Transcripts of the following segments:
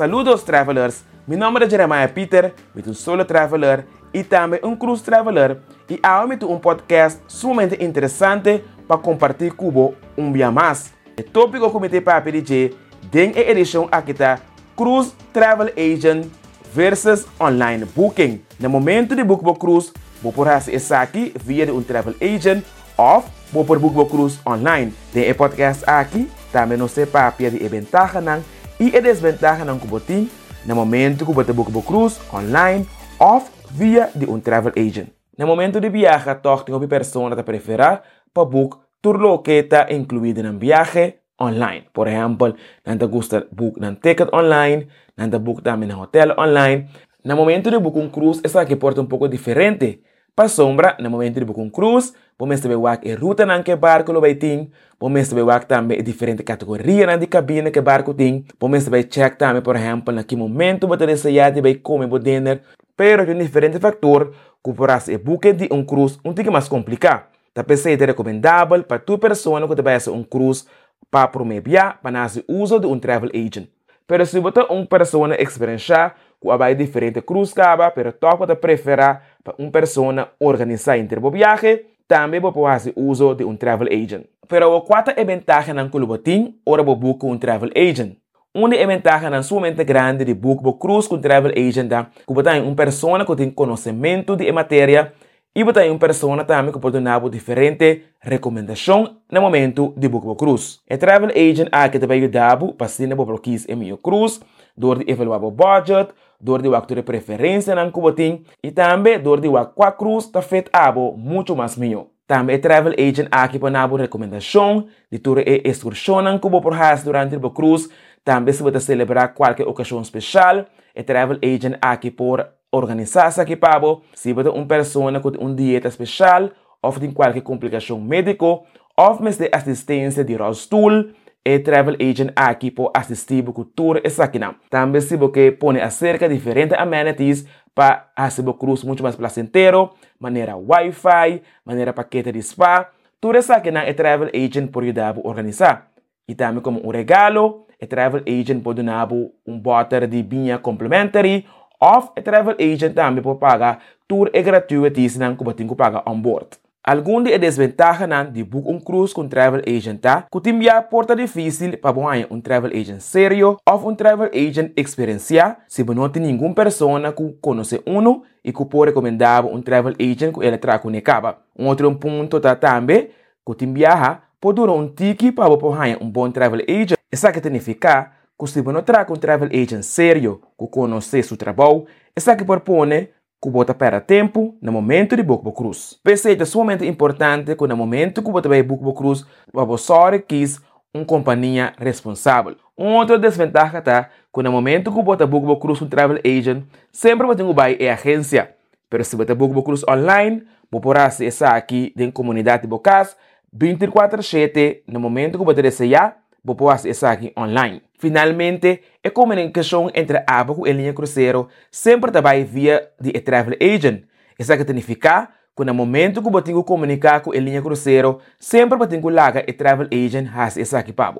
Saludos travelers, meu nome é Jeremiah Peter, sou um solo traveler e também um cruise traveler e agora um podcast sumamente interessante para compartilhar com um dia mais. O tópico que eu para pedir den a edição aqui está Cruise Travel Agent versus Online Booking. No momento de book cruise, vou por essa aqui via um travel agent ou vou por book cruise online. Tem podcast aqui, também não sei para de vantagem e a desvantagem não botim no momento que você book cruise online ou via de um travel agent. No momento de viagem, toch tem uma pessoa que prefere para book tour que está incluído no viagem online. Por exemplo, nanta gusta book un ticket online, nanta book también un hotel online. El momento de book un cruise, esa que porta un poco diferente. Para sombra, el momento de un cruise, vamos a ver a ruta en que barco lo baitin, vamos a ver también diferentes categorias de cabine que barco tem, vamos ver check también, por ejemplo, en qué momento você desejar de ver como dinner, pero hay un diferente factor que por hacer booking de un cruise un poco más complicado. Tapi é recomendável para tu pessoa que vai um cruise para promover para o uso de um travel agent. Pero se você é uma pessoa experienciada, que vai diferente cruz caba, pero toca te preferir para uma pessoa organizar o viagem, também você fazer uso de um travel agent. Pero o quatro é vantagem que você ora você busca um travel agent. Uma é vantagem não somente grande de buscar cruz com travel agent, que você tem uma pessoa que tem conhecimento de matéria e você tem uma pessoa também que pode dar diferente recomendação no momento de book cruz. A travel agent aqui também ajuda para se não bloquear em meu cruz, door de evaluar o budget, door de a preferência na que e também door de qual cruz está feito abo muito mais melhor. Também a travel agent aqui para dar recomendação de tour e excursão que você por durante o cruz, também se você celebrar qualquer ocasião especial, a travel agent aqui por organizar-se aqui para se você uma pessoa com uma dieta especial ou tem qualquer complicação médica de assistência de rostool e travel agent aqui para assistir a cultura essa aqui. Também se você põe acerca de diferentes amenities para fazer o cruise muito mais placentero, maneira Wi-Fi, maneira paquete de spa, tudo isso aqui é travel agent por ajudar a organizar. E também como um regalo, a travel agent pode dar um bottle de vinha complementary of a travel agent também pode pagar tour e gratuities não que você pagar on board. Algum de desvantagem não de book um cruise com travel agent tá? Que tem a porta difícil para ganhar um travel agent sério ou um travel agent experienciado se você não tem nenhuma pessoa que conhece um e que pode recomendar um travel agent que ele traz com caba. Um outro ponto tá também que tem viajar pode durar um tique para ganhar um bom travel agent. Isso que significa que se você traz um travel agent sério que conhece seu trabalho, isso que propõe que você para tempo no momento de book cruz. Pensei é sumamente importante que no momento que você vai book cruz, você quis uma companhia responsável. Outro desvantagem está que no momento que você book cruz um travel agent, sempre você que é agência. Mas se você book cruz online, você pode acessar aqui na comunidade de Bocas 24/7 no momento que você desejar você pode acessar aqui online. Finalmente, a comunicação entre Abaco e linha cruzeiro sempre trabalha via de travel agent. Isso significa que no momento que você que comunicar com a linha cruzeiro, sempre você tem que largar travel agent has essa aqui para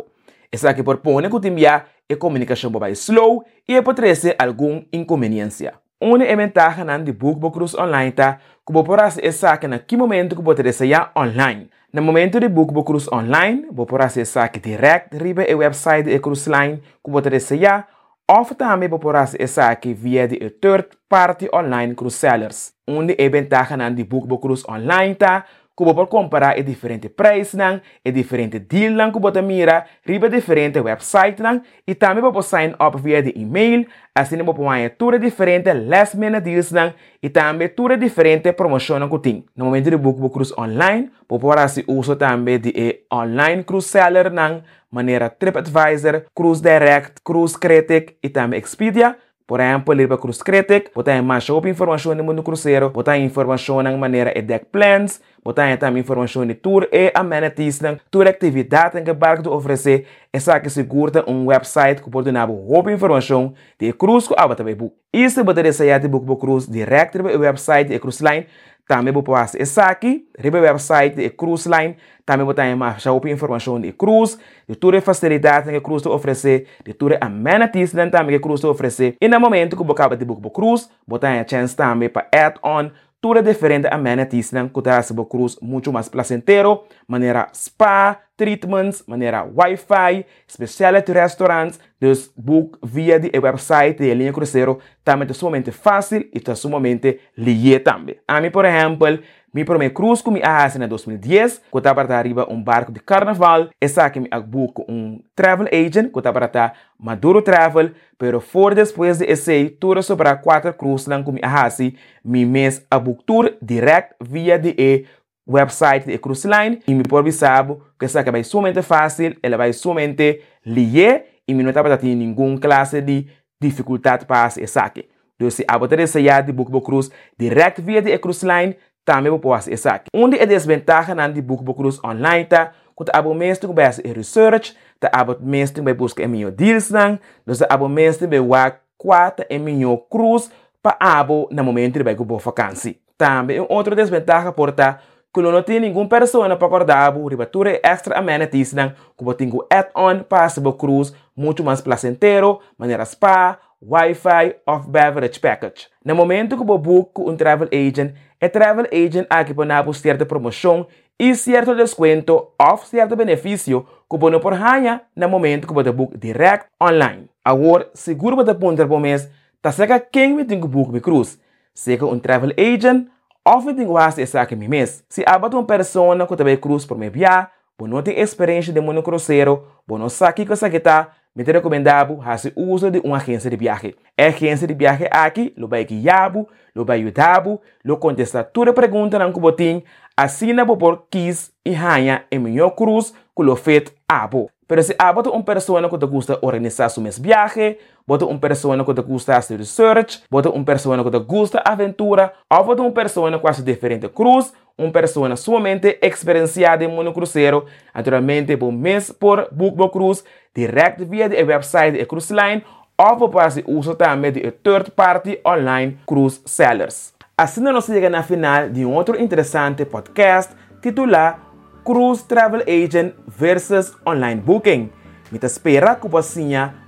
Isso aqui propõe que enviar a comunicação vai slow e pode trazer alguma inconveniência. Uma vantagem de book cruise online tá que você pode acessar aqui naquele momento que você desejar online. No momento de book o cruise online, você pode acessar aqui direto riba o website da cruise line que você desejar, ou também você pode acessar via de third party online cruise sellers. Onde é vantagem de book o cruise online tá, você pode comparar e diferente preço não, e diferente deal não que você mira, riba diferente website não, e também pode sign up via de e-mail, assim pode ter tudo diferente last minute deals não, e também tudo diferente promoção que tem. No momento de book o cruise online, pode fazer uso também de online cruise seller não, maneira TripAdvisor, Cruise Direct, Cruise Critic e também Expedia, por exemplo, ir para Cruz Critic, botar mais informação no mundo cruzeiro, botar informação na maneira de deck plans, botar também informação de tour e amenities, tour atividade que o barco oferecer, essa que segura um website que pode dar boa informação de cruz que aba também book. E se você desejar de book cruz direto no website de Cruise Line, também vou fazer essa aqui, riba website de Cruise Line, também vou ter mais informação de cruise, de todas as facilidades que a cruise oferece, de todas as amenities que a cruise oferece. E no momento que você acaba de book cruise, você tem a chance também para add-on todas diferentes amenities que você vai cruise muito mais placentero, maneira spa, treatments, maneira Wi-Fi, specialty restaurants, dus book via de website de linha cruzeiro, também é sumamente fácil e é sumamente lié também. A mim, por exemplo, mi primeiro cruise que me fiz em 2010, que estava para arriba um barco de carnaval, essa que me book um travel agent, que estava para Maduro Travel, pero for depois de esse, tudo sobre quatro cruises que me fiz, mi mês a book tour direct via de website de Cruise Line e me por sabe que essa que vai somente fácil, ela vai somente lier e me não está para ter nenhuma classe de dificuldade para essa aqui. Então, se a você sair de Bookbook Cruise direct via de Cruise Line, também vou fazer essa aqui. É desvantagem na de Bookbook Cruise online tá? Quando abo mesmo vai fazer research, tá abo mesmo vai buscar meu deals não, então abo mesmo vai war quatro em meu cruise para abo no momento vai boa vacância. Também outra desvantagem por tá que não tem nenhuma pessoa para acordar, ribatura extra amenities, não, que tem add-on para cruise muito mais placentero, maneira spa, Wi-Fi of beverage package. No momento que você busca um travel agent, é travel agent aqui para certa promoção e certo desconto ou certo benefício que você por ganhar no momento que você busca direct online. Agora, seguro você ponta por mês, tá cerca quem me tem que buscar de cruz, seja um travel agent Often tem quase essa aqui mês. Se abato uma pessoa que também cruz por meu via, por não ter experiência de mundo cruzeiro, por não sabe que essa que tá, me te recomendado fazer uso de uma agência de viagem. A agência de viagem aqui, lo vai guiar, lo vai ajudar, lo contestar toda pergunta que você tem, assim na por quis e ganha em melhor cruz que lo feito abo. Pero se ah, bota uma pessoa que te gusta organizar seu mesmo viagem, bota uma pessoa que te gusta fazer research, bota uma pessoa que te gusta aventura, ou bota uma pessoa que faz diferente cruz, uma pessoa somente experienciada em mundo cruzeiro, naturalmente por mês por Bookbook Cruise, direct via de website de Cruise Line, ou por fazer uso também de third party online cruise sellers. Assim nós chegamos na final de um outro interessante podcast titulado Cruise Travel Agent versus Online Booking. Mita espera que você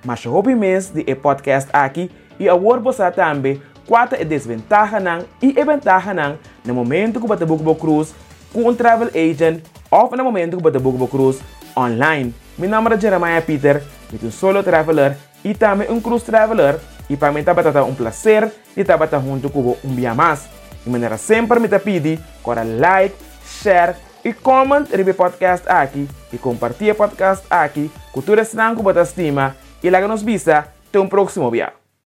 mais hobby mês de e podcast aqui e agora você também quatro e desvantagem e a no momento que você book cruise com um travel agent ou no momento que você book cruise online. Meu nome é Jeremiah Peter, eu sou solo traveler e também um cruise traveler e para mim está um prazer de estar junto com um dia mais. De maneira sempre me pedir para like, share e comment ribe podcast aqui e compartilha podcast aqui, cultura senang com bota estima e lá nos visa até um próximo dia.